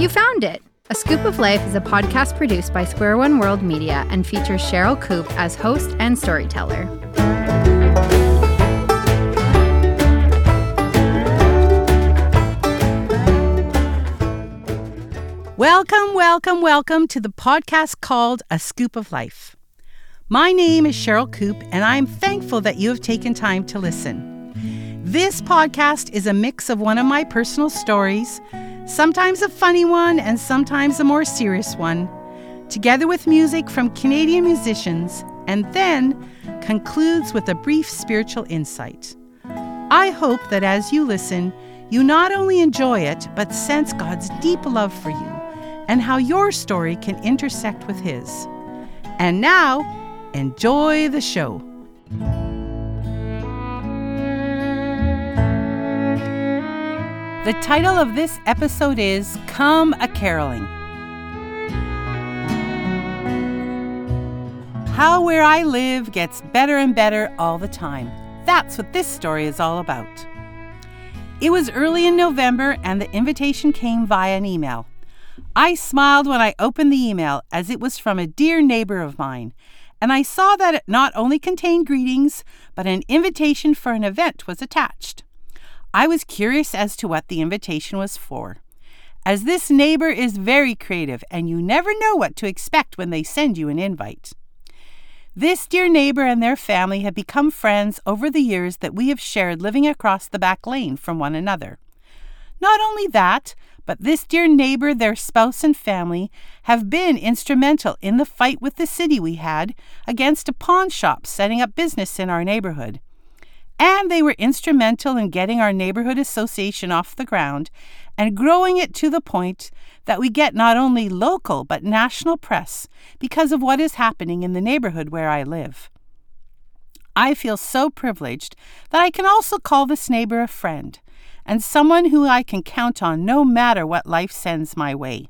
You found it! A Skoop of Life is a podcast produced by Square One World Media and features Sherryl Koop as host and storyteller. Welcome, welcome, welcome to the podcast called A Skoop of Life. My name is Sherryl Koop, and I'm thankful that you have taken time to listen. This podcast is a mix of one of my personal stories sometimes a funny one and sometimes a more serious one, together with music from Canadian musicians, and then concludes with a brief spiritual insight. I hope that as you listen, you not only enjoy it, but sense God's deep love for you and how your story can intersect with His. And now, enjoy the show. The title of this episode is Come a Caroling. How where I live gets better and better all the time. That's what this story is all about. It was early in November and the invitation came via an email. I smiled when I opened the email as it was from a dear neighbor of mine, and I saw that it not only contained greetings, but an invitation for an event was attached. I was curious as to what the invitation was for. As this neighbor is very creative, and you never know what to expect when they send you an invite. This dear neighbor and their family have become friends over the years that we have shared living across the back lane from one another. Not only that, but this dear neighbor, their spouse, and family have been instrumental in the fight with the city we had against a pawn shop setting up business in our neighborhood and they were instrumental in getting our neighborhood association off the ground and growing it to the point that we get not only local but national press because of what is happening in the neighborhood where I live. I feel so privileged that I can also call this neighbor a friend and someone who I can count on no matter what life sends my way.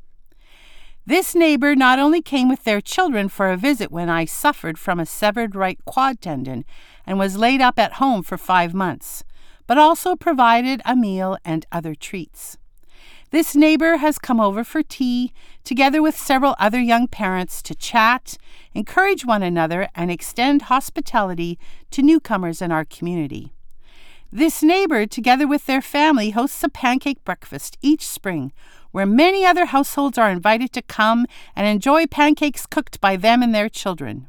This neighbor not only came with their children for a visit when I suffered from a severed right quad tendon and was laid up at home for five months, but also provided a meal and other treats. This neighbor has come over for tea, together with several other young parents, to chat, encourage one another, and extend hospitality to newcomers in our community. This neighbor, together with their family, hosts a pancake breakfast each spring where many other households are invited to come and enjoy pancakes cooked by them and their children.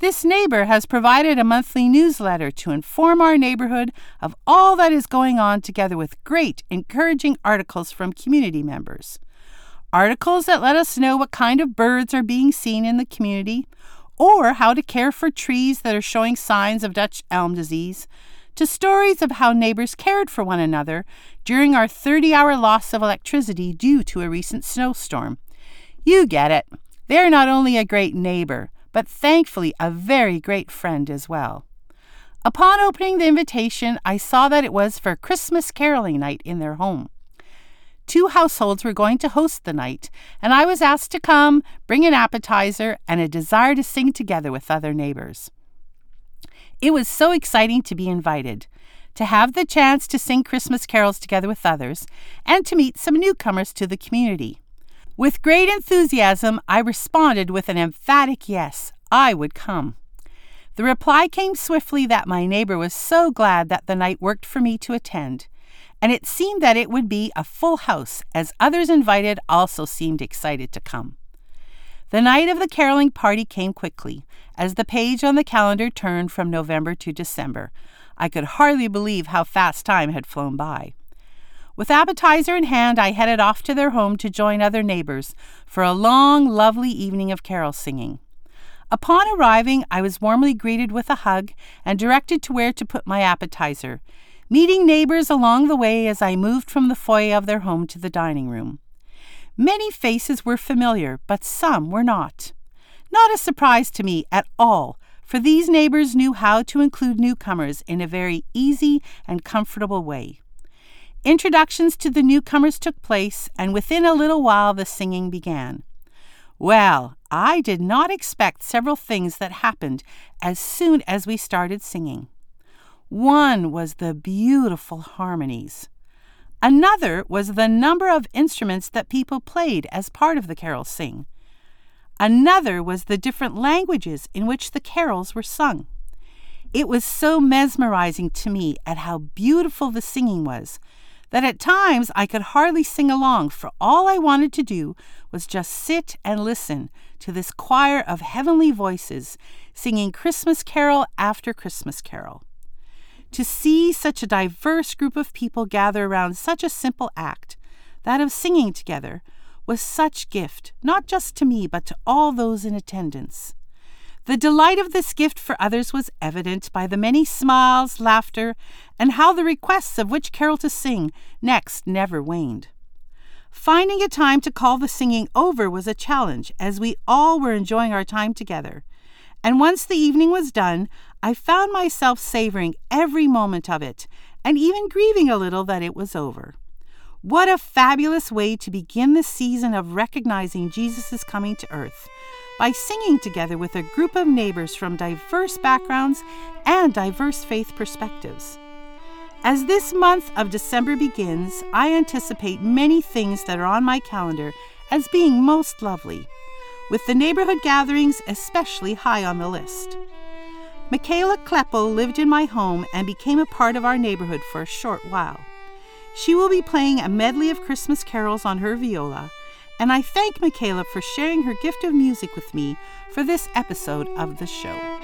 This neighbor has provided a monthly newsletter to inform our neighborhood of all that is going on, together with great, encouraging articles from community members. Articles that let us know what kind of birds are being seen in the community, or how to care for trees that are showing signs of Dutch elm disease, to stories of how neighbors cared for one another during our 30 hour loss of electricity due to a recent snowstorm. You get it. They're not only a great neighbor, but thankfully a very great friend as well. Upon opening the invitation, I saw that it was for Christmas caroling night in their home. Two households were going to host the night, and I was asked to come, bring an appetizer, and a desire to sing together with other neighbors. It was so exciting to be invited, to have the chance to sing Christmas carols together with others, and to meet some newcomers to the community. With great enthusiasm, I responded with an emphatic yes, I would come. The reply came swiftly that my neighbor was so glad that the night worked for me to attend, and it seemed that it would be a full house, as others invited also seemed excited to come. The night of the caroling party came quickly, as the page on the calendar turned from November to December. I could hardly believe how fast time had flown by. With appetizer in hand, I headed off to their home to join other neighbors for a long, lovely evening of carol singing. Upon arriving, I was warmly greeted with a hug and directed to where to put my appetizer, meeting neighbors along the way as I moved from the foyer of their home to the dining room. Many faces were familiar, but some were not. Not a surprise to me at all, for these neighbors knew how to include newcomers in a very easy and comfortable way. Introductions to the newcomers took place, and within a little while the singing began. Well, I did not expect several things that happened as soon as we started singing. One was the beautiful harmonies. Another was the number of instruments that people played as part of the carol sing. Another was the different languages in which the carols were sung. It was so mesmerizing to me at how beautiful the singing was that at times I could hardly sing along, for all I wanted to do was just sit and listen to this choir of heavenly voices singing Christmas carol after Christmas carol. To see such a diverse group of people gather around such a simple act, that of singing together, was such gift, not just to me, but to all those in attendance. The delight of this gift for others was evident by the many smiles, laughter, and how the requests of which carol to sing next never waned. Finding a time to call the singing over was a challenge, as we all were enjoying our time together. And once the evening was done, I found myself savoring every moment of it, and even grieving a little that it was over. What a fabulous way to begin the season of recognizing Jesus' coming to earth! by singing together with a group of neighbors from diverse backgrounds and diverse faith perspectives. As this month of December begins, I anticipate many things that are on my calendar as being most lovely, with the neighborhood gatherings especially high on the list. Michaela Klepel lived in my home and became a part of our neighborhood for a short while. She will be playing a medley of Christmas carols on her viola and I thank Michaela for sharing her gift of music with me for this episode of the show.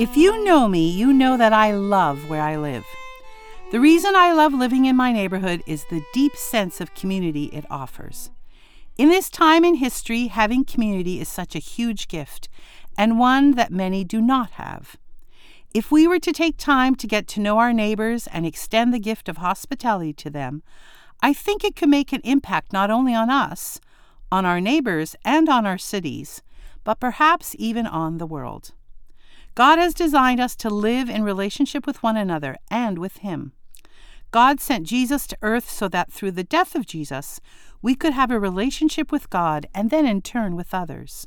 If you know me, you know that I love where I live. The reason I love living in my neighborhood is the deep sense of community it offers. In this time in history, having community is such a huge gift, and one that many do not have. If we were to take time to get to know our neighbors and extend the gift of hospitality to them, I think it could make an impact not only on us, on our neighbors, and on our cities, but perhaps even on the world. God has designed us to live in relationship with one another and with Him. God sent Jesus to earth so that through the death of Jesus, we could have a relationship with God and then in turn with others.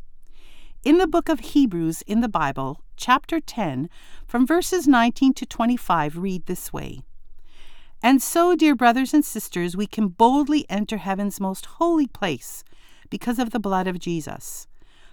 In the book of Hebrews in the Bible, chapter 10, from verses 19 to 25, read this way And so, dear brothers and sisters, we can boldly enter heaven's most holy place because of the blood of Jesus.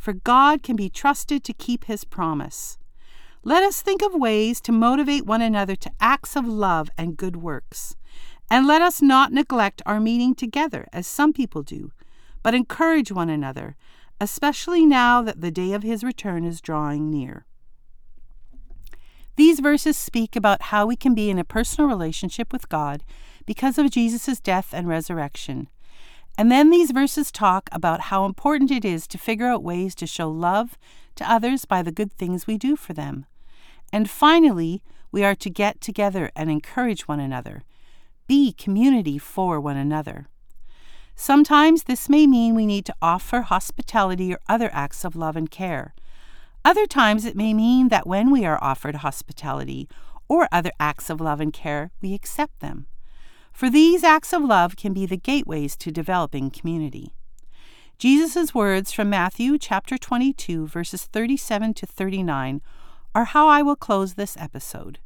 for God can be trusted to keep his promise. Let us think of ways to motivate one another to acts of love and good works. And let us not neglect our meeting together, as some people do, but encourage one another, especially now that the day of his return is drawing near. These verses speak about how we can be in a personal relationship with God because of Jesus' death and resurrection. And then these verses talk about how important it is to figure out ways to show love to others by the good things we do for them. And finally, we are to get together and encourage one another, be community for one another. Sometimes this may mean we need to offer hospitality or other acts of love and care. Other times it may mean that when we are offered hospitality or other acts of love and care, we accept them. For these acts of love can be the gateways to developing community. Jesus' words from Matthew chapter 22, verses 37 to 39, are how I will close this episode.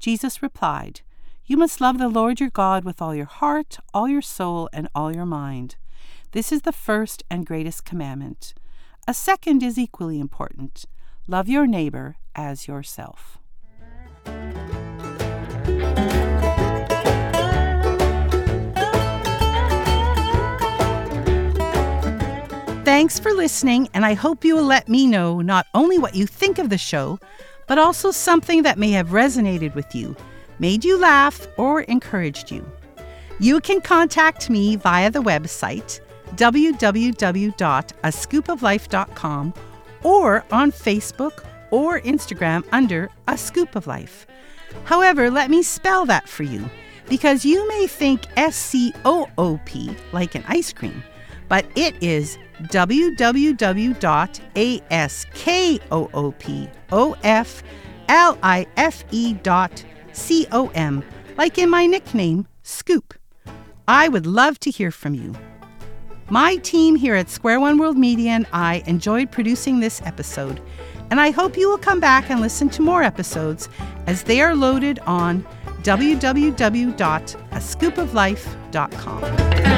Jesus replied, You must love the Lord your God with all your heart, all your soul, and all your mind. This is the first and greatest commandment. A second is equally important love your neighbor as yourself. Thanks for listening, and I hope you will let me know not only what you think of the show, but also something that may have resonated with you, made you laugh, or encouraged you. You can contact me via the website www.askoopoflife.com or on Facebook or Instagram under A Skoop of Life. However, let me spell that for you because you may think S C O O P like an ice cream, but it is www.askoopoflife.com, like in my nickname, Scoop. I would love to hear from you. My team here at Square One World Media and I enjoyed producing this episode, and I hope you will come back and listen to more episodes as they are loaded on www.askoopoflife.com.